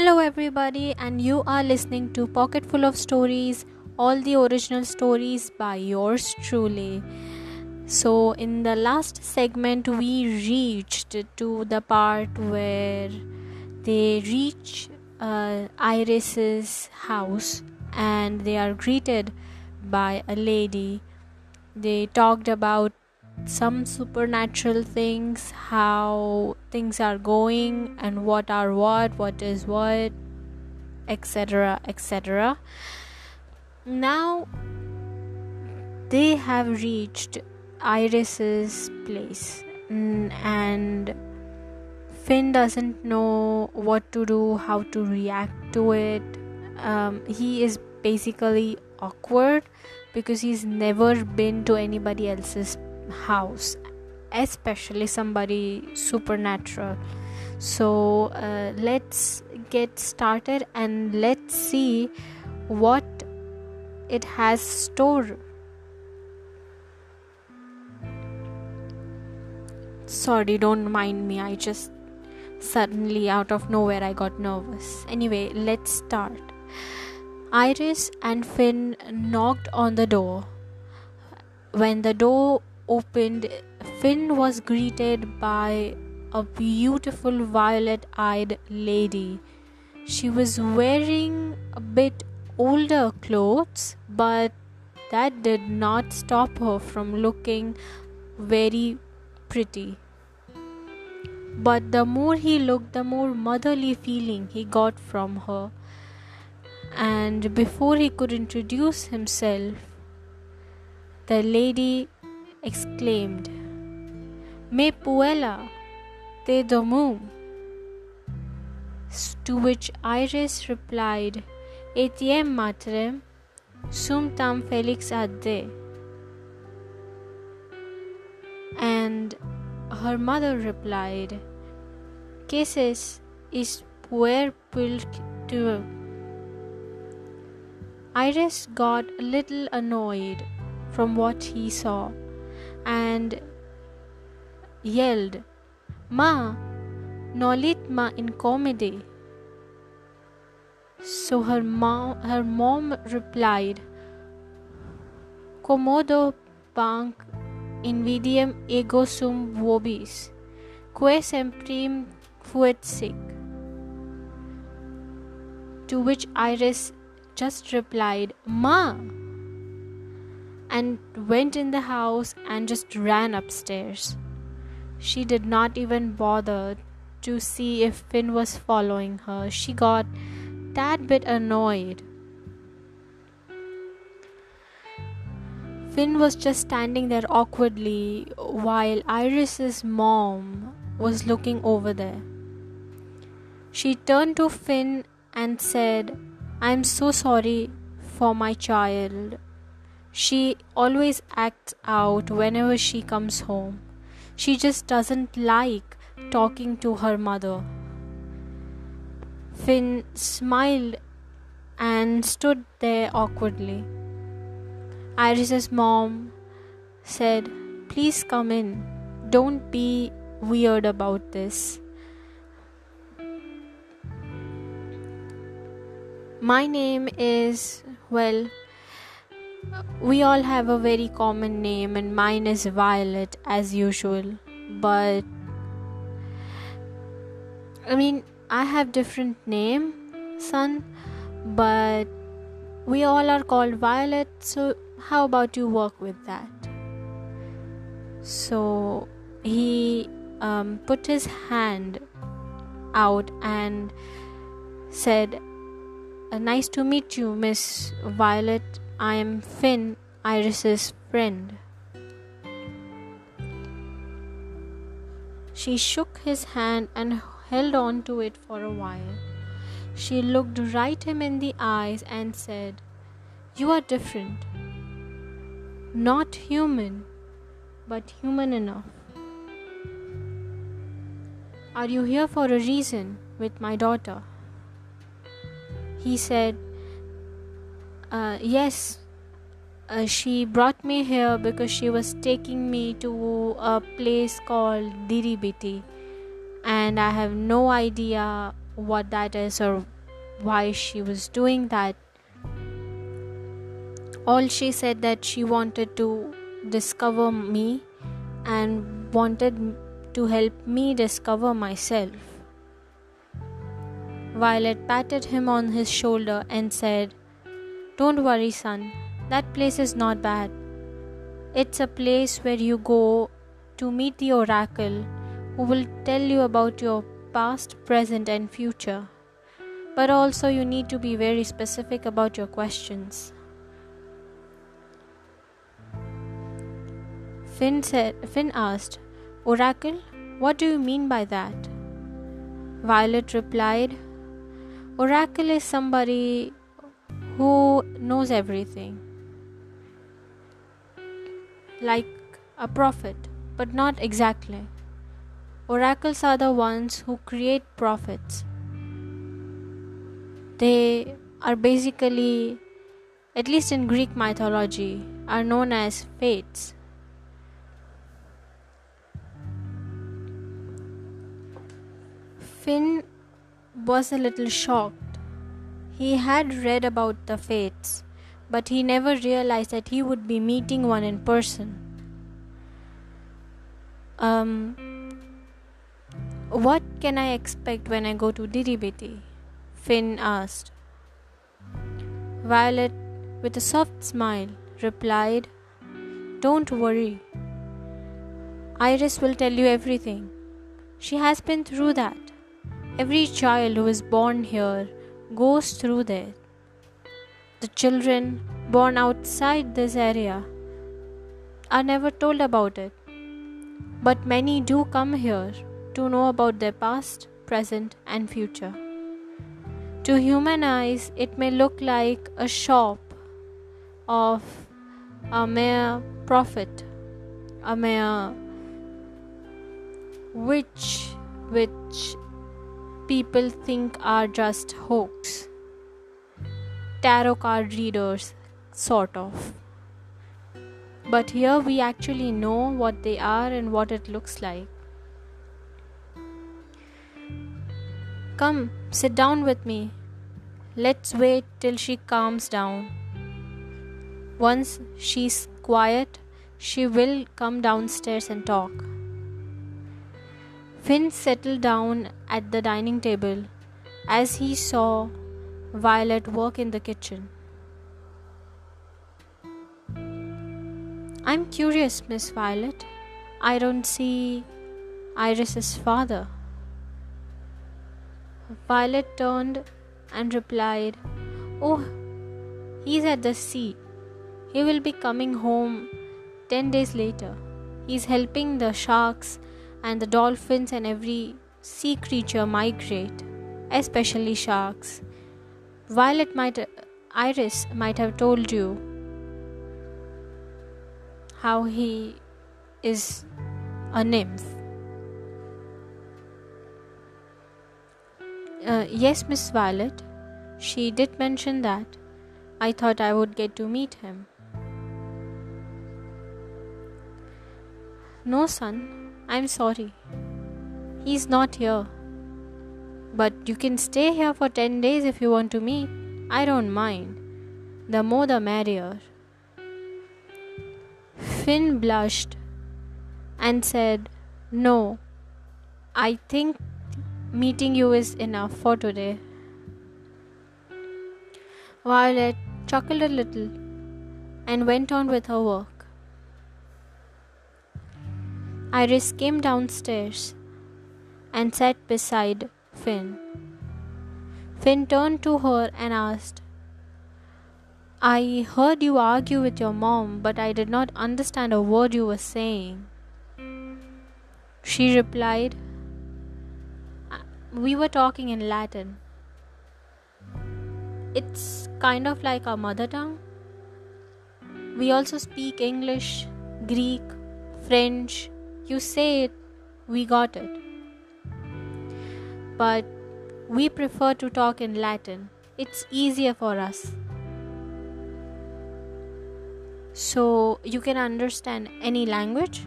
Hello, everybody, and you are listening to Pocket Full of Stories, all the original stories by yours truly. So, in the last segment, we reached to the part where they reach uh, Iris's house and they are greeted by a lady. They talked about some supernatural things, how things are going, and what are what, what is what, etc. etc. Now they have reached Iris's place, and Finn doesn't know what to do, how to react to it. Um, he is basically awkward because he's never been to anybody else's house especially somebody supernatural. So uh, let's get started and let's see what it has stored. Sorry don't mind me. I just suddenly out of nowhere i got nervous. Anyway let's start. Iris and finn knocked on the door. When the door opened, Finn was greeted by a beautiful violet eyed lady. She was wearing a bit older clothes, but that did not stop her from looking very pretty. But the more he looked, the more motherly feeling he got from her. And before he could introduce himself, the lady exclaimed, Me puella te domu. To which Iris replied, Etiem matrem sum tam felix ad adde. And her mother replied, Cases is puer pulctu. Iris got a little annoyed from what he saw and yelled, Ma, nolit ma in comedy. So her mom, her mom replied, Commodo banc invidium ego sum vobis, que semprem fuit sic. To which Iris just replied, Ma and went in the house and just ran upstairs. She did not even bother to see if Finn was following her. She got that bit annoyed. Finn was just standing there awkwardly while Iris's mom was looking over there. She turned to Finn and said, I'm so sorry for my child. She always acts out whenever she comes home. She just doesn't like talking to her mother. Finn smiled and stood there awkwardly. Iris's mom said, Please come in. Don't be weird about this. My name is, well, we all have a very common name, and mine is Violet as usual. But I mean, I have different name, son, but we all are called Violet. So how about you work with that? So he um, put his hand out and said, "Nice to meet you, Miss Violet." I am Finn, Iris's friend. She shook his hand and held on to it for a while. She looked right him in the eyes and said, You are different. Not human, but human enough. Are you here for a reason with my daughter? He said, uh, yes, uh, she brought me here because she was taking me to a place called Diribiti, and I have no idea what that is or why she was doing that. All she said that she wanted to discover me and wanted to help me discover myself. Violet patted him on his shoulder and said, Don't worry, son, that place is not bad. It's a place where you go to meet the oracle who will tell you about your past, present, and future. But also, you need to be very specific about your questions. Finn, said, Finn asked, Oracle, what do you mean by that? Violet replied, Oracle is somebody who knows everything, like a prophet, but not exactly. Oracles are the ones who create prophets. They are basically, at least in Greek mythology, are known as fates. Finn was a little shocked. He had read about the fates, but he never realized that he would be meeting one in person. Um, what can I expect when I go to Diribiti? Finn asked. Violet, with a soft smile, replied, Don't worry. Iris will tell you everything. She has been through that. Every child who is born here goes through there. The children born outside this area are never told about it, but many do come here to know about their past, present, and future. To human eyes, it may look like a shop of a mere prophet, a mere witch, which people think are just hoax. Tarot card readers, sort of. But here we actually know what they are and what it looks like. Come, sit down with me. Let's wait till she calms down. Once she's quiet, she will come downstairs and talk. Finn settled down at the dining table as he saw Violet work in the kitchen. I'm curious, Miss Violet. I don't see Iris's father. Violet turned and replied, Oh, he's at the sea. He will be coming home 10 days later. He's helping the sharks and the dolphins and every sea creature migrate, especially sharks. Violet might, Iris might have told you how he is a nymph. Uh, yes, Miss Violet, she did mention that. I thought I would get to meet him. No, son, I'm sorry. He's not here. But you can stay here for 10 days if you want to meet. I don't mind. The more the merrier. Finn blushed and said, No, I think meeting you is enough for today. Violet chuckled a little and went on with her work. Iris came downstairs and sat beside Finn. Finn turned to her and asked, I heard you argue with your mom, but I did not understand a word you were saying. She replied, We were talking in Latin. It's kind of like our mother tongue. We also speak English, Greek, French, you say it, we got it. But we prefer to talk in Latin, it's easier for us. So you can understand any language?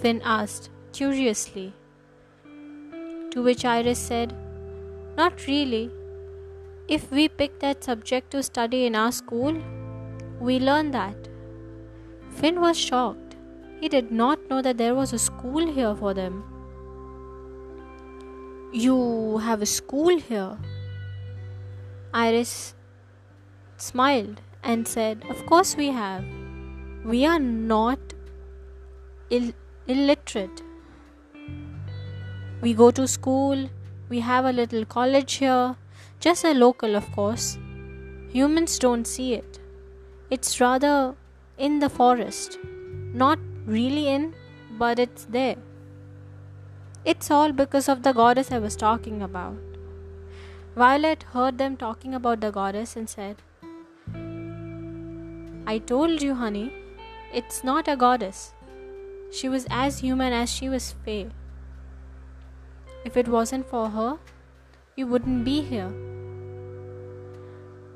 Finn asked curiously. To which Iris said, Not really. If we pick that subject to study in our school, we learn that. Finn was shocked. He did not know that there was a school here for them. You have a school here? Iris smiled and said, Of course we have. We are not Ill- illiterate. We go to school, we have a little college here, just a local, of course. Humans don't see it. It's rather in the forest. Not really in, but it's there. It's all because of the goddess I was talking about. Violet heard them talking about the goddess and said, I told you, honey, it's not a goddess. She was as human as she was fair. If it wasn't for her, you wouldn't be here.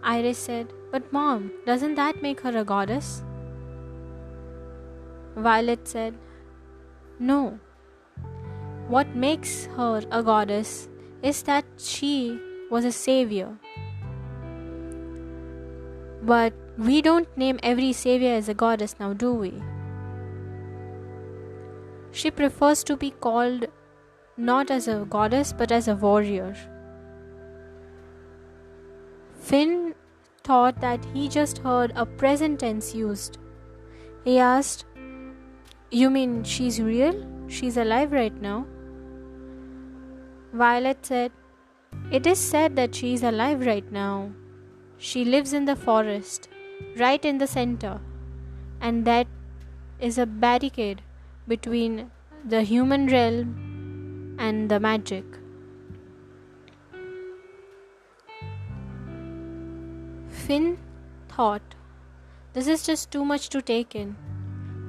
Iris said, But mom, doesn't that make her a goddess? Violet said, No. What makes her a goddess is that she was a savior. But we don't name every savior as a goddess now, do we? She prefers to be called not as a goddess but as a warrior. Finn thought that he just heard a present tense used. He asked, You mean she's real? She's alive right now? Violet said, It is said that she is alive right now. She lives in the forest, right in the center, and that is a barricade between the human realm and the magic. Finn thought, This is just too much to take in.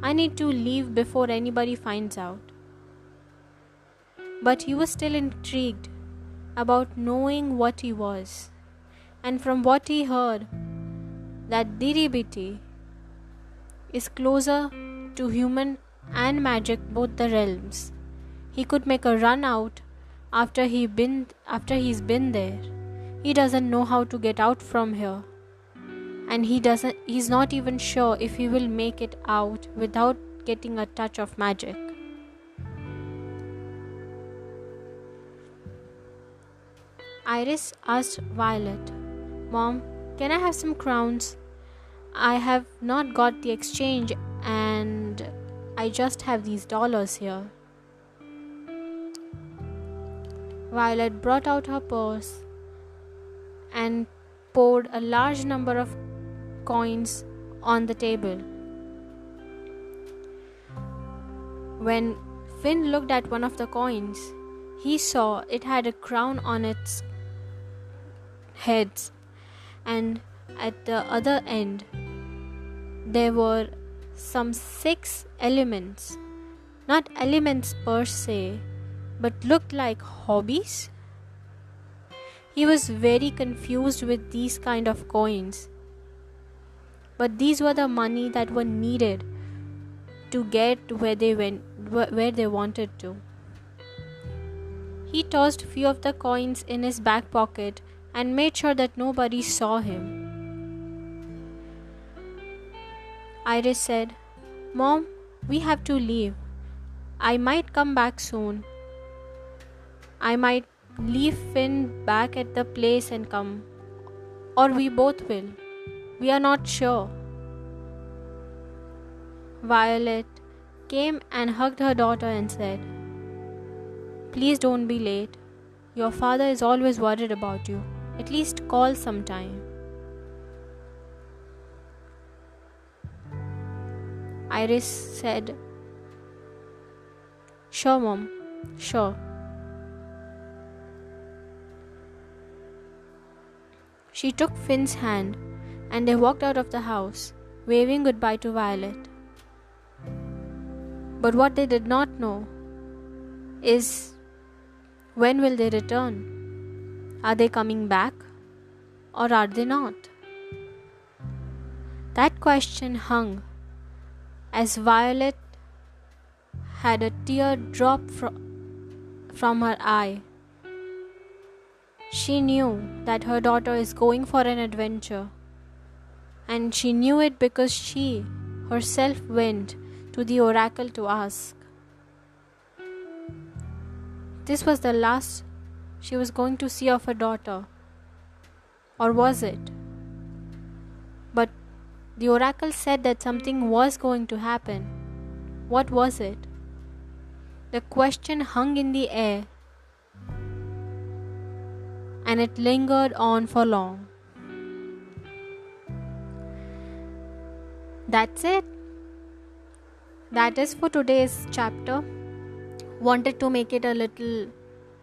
I need to leave before anybody finds out. But he was still intrigued about knowing what he was. And from what he heard, that Diribiti is closer to human and magic both the realms. He could make a run out after he been after he's been there. He doesn't know how to get out from here. And he doesn't he's not even sure if he will make it out without getting a touch of magic. Iris asked Violet, Mom, can I have some crowns? I have not got the exchange and I just have these dollars here. Violet brought out her purse and poured a large number of coins on the table. When Finn looked at one of the coins, he saw it had a crown on its head, and at the other end, there were some six elements. Not elements per se, but looked like hobbies. He was very confused with these kind of coins. But these were the money that were needed to get where they went where they wanted to. He tossed a few of the coins in his back pocket and made sure that nobody saw him. Iris said, Mom, we have to leave. I might come back soon. I might leave Finn back at the place and come. Or we both will. We are not sure. Violet came and hugged her daughter and said, Please don't be late. Your father is always worried about you. At least call sometime. Iris said, Sure, Mom, sure. She took Finn's hand and they walked out of the house, waving goodbye to Violet. But what they did not know is when will they return? Are they coming back or are they not? That question hung as Violet had a tear drop fr- from her eye. she knew that her daughter is going for an adventure. And she knew it because she herself went to the oracle to ask. This was the last she was going to see of her daughter. Or was it? But the oracle said that something was going to happen. What was it? The question hung in the air and it lingered on for long. That's it. That is for today's chapter. Wanted to make it a little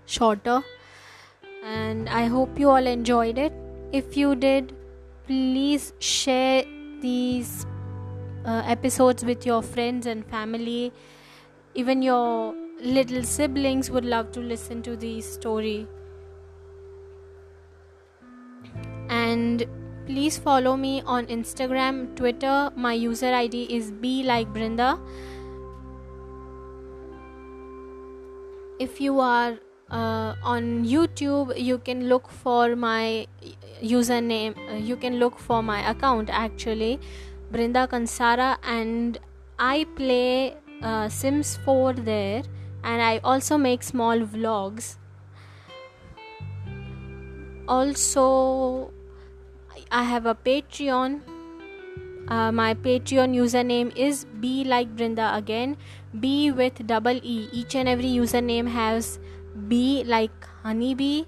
shorter, and I hope you all enjoyed it. If you did, please share these uh, episodes with your friends and family. Even your little siblings would love to listen to the story. and please follow me on Instagram, Twitter. My user ID is be like Brinda. If you are uh, on YouTube, you can look for my username. Uh, you can look for my account actually, Brinda Kansara, and I play uh, Sims 4 there, and I also make small vlogs. Also, I have a Patreon. Uh, my Patreon username is be like Brinda again. B with double E. Each and every username has B like honeybee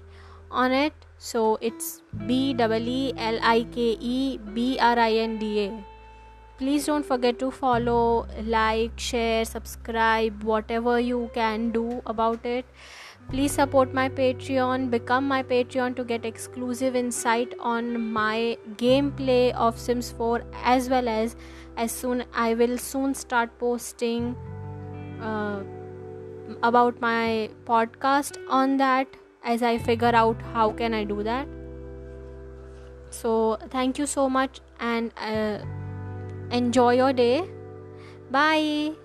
on it. So it's B double E L I K E B R I N D A. Please don't forget to follow, like, share, subscribe, whatever you can do about it please support my patreon. Become my patreon to get exclusive insight on my gameplay of sims 4 as well as as soon i will soon start posting uh, about my podcast on that as i figure out how can i do that. So thank you so much and uh, enjoy your day. Bye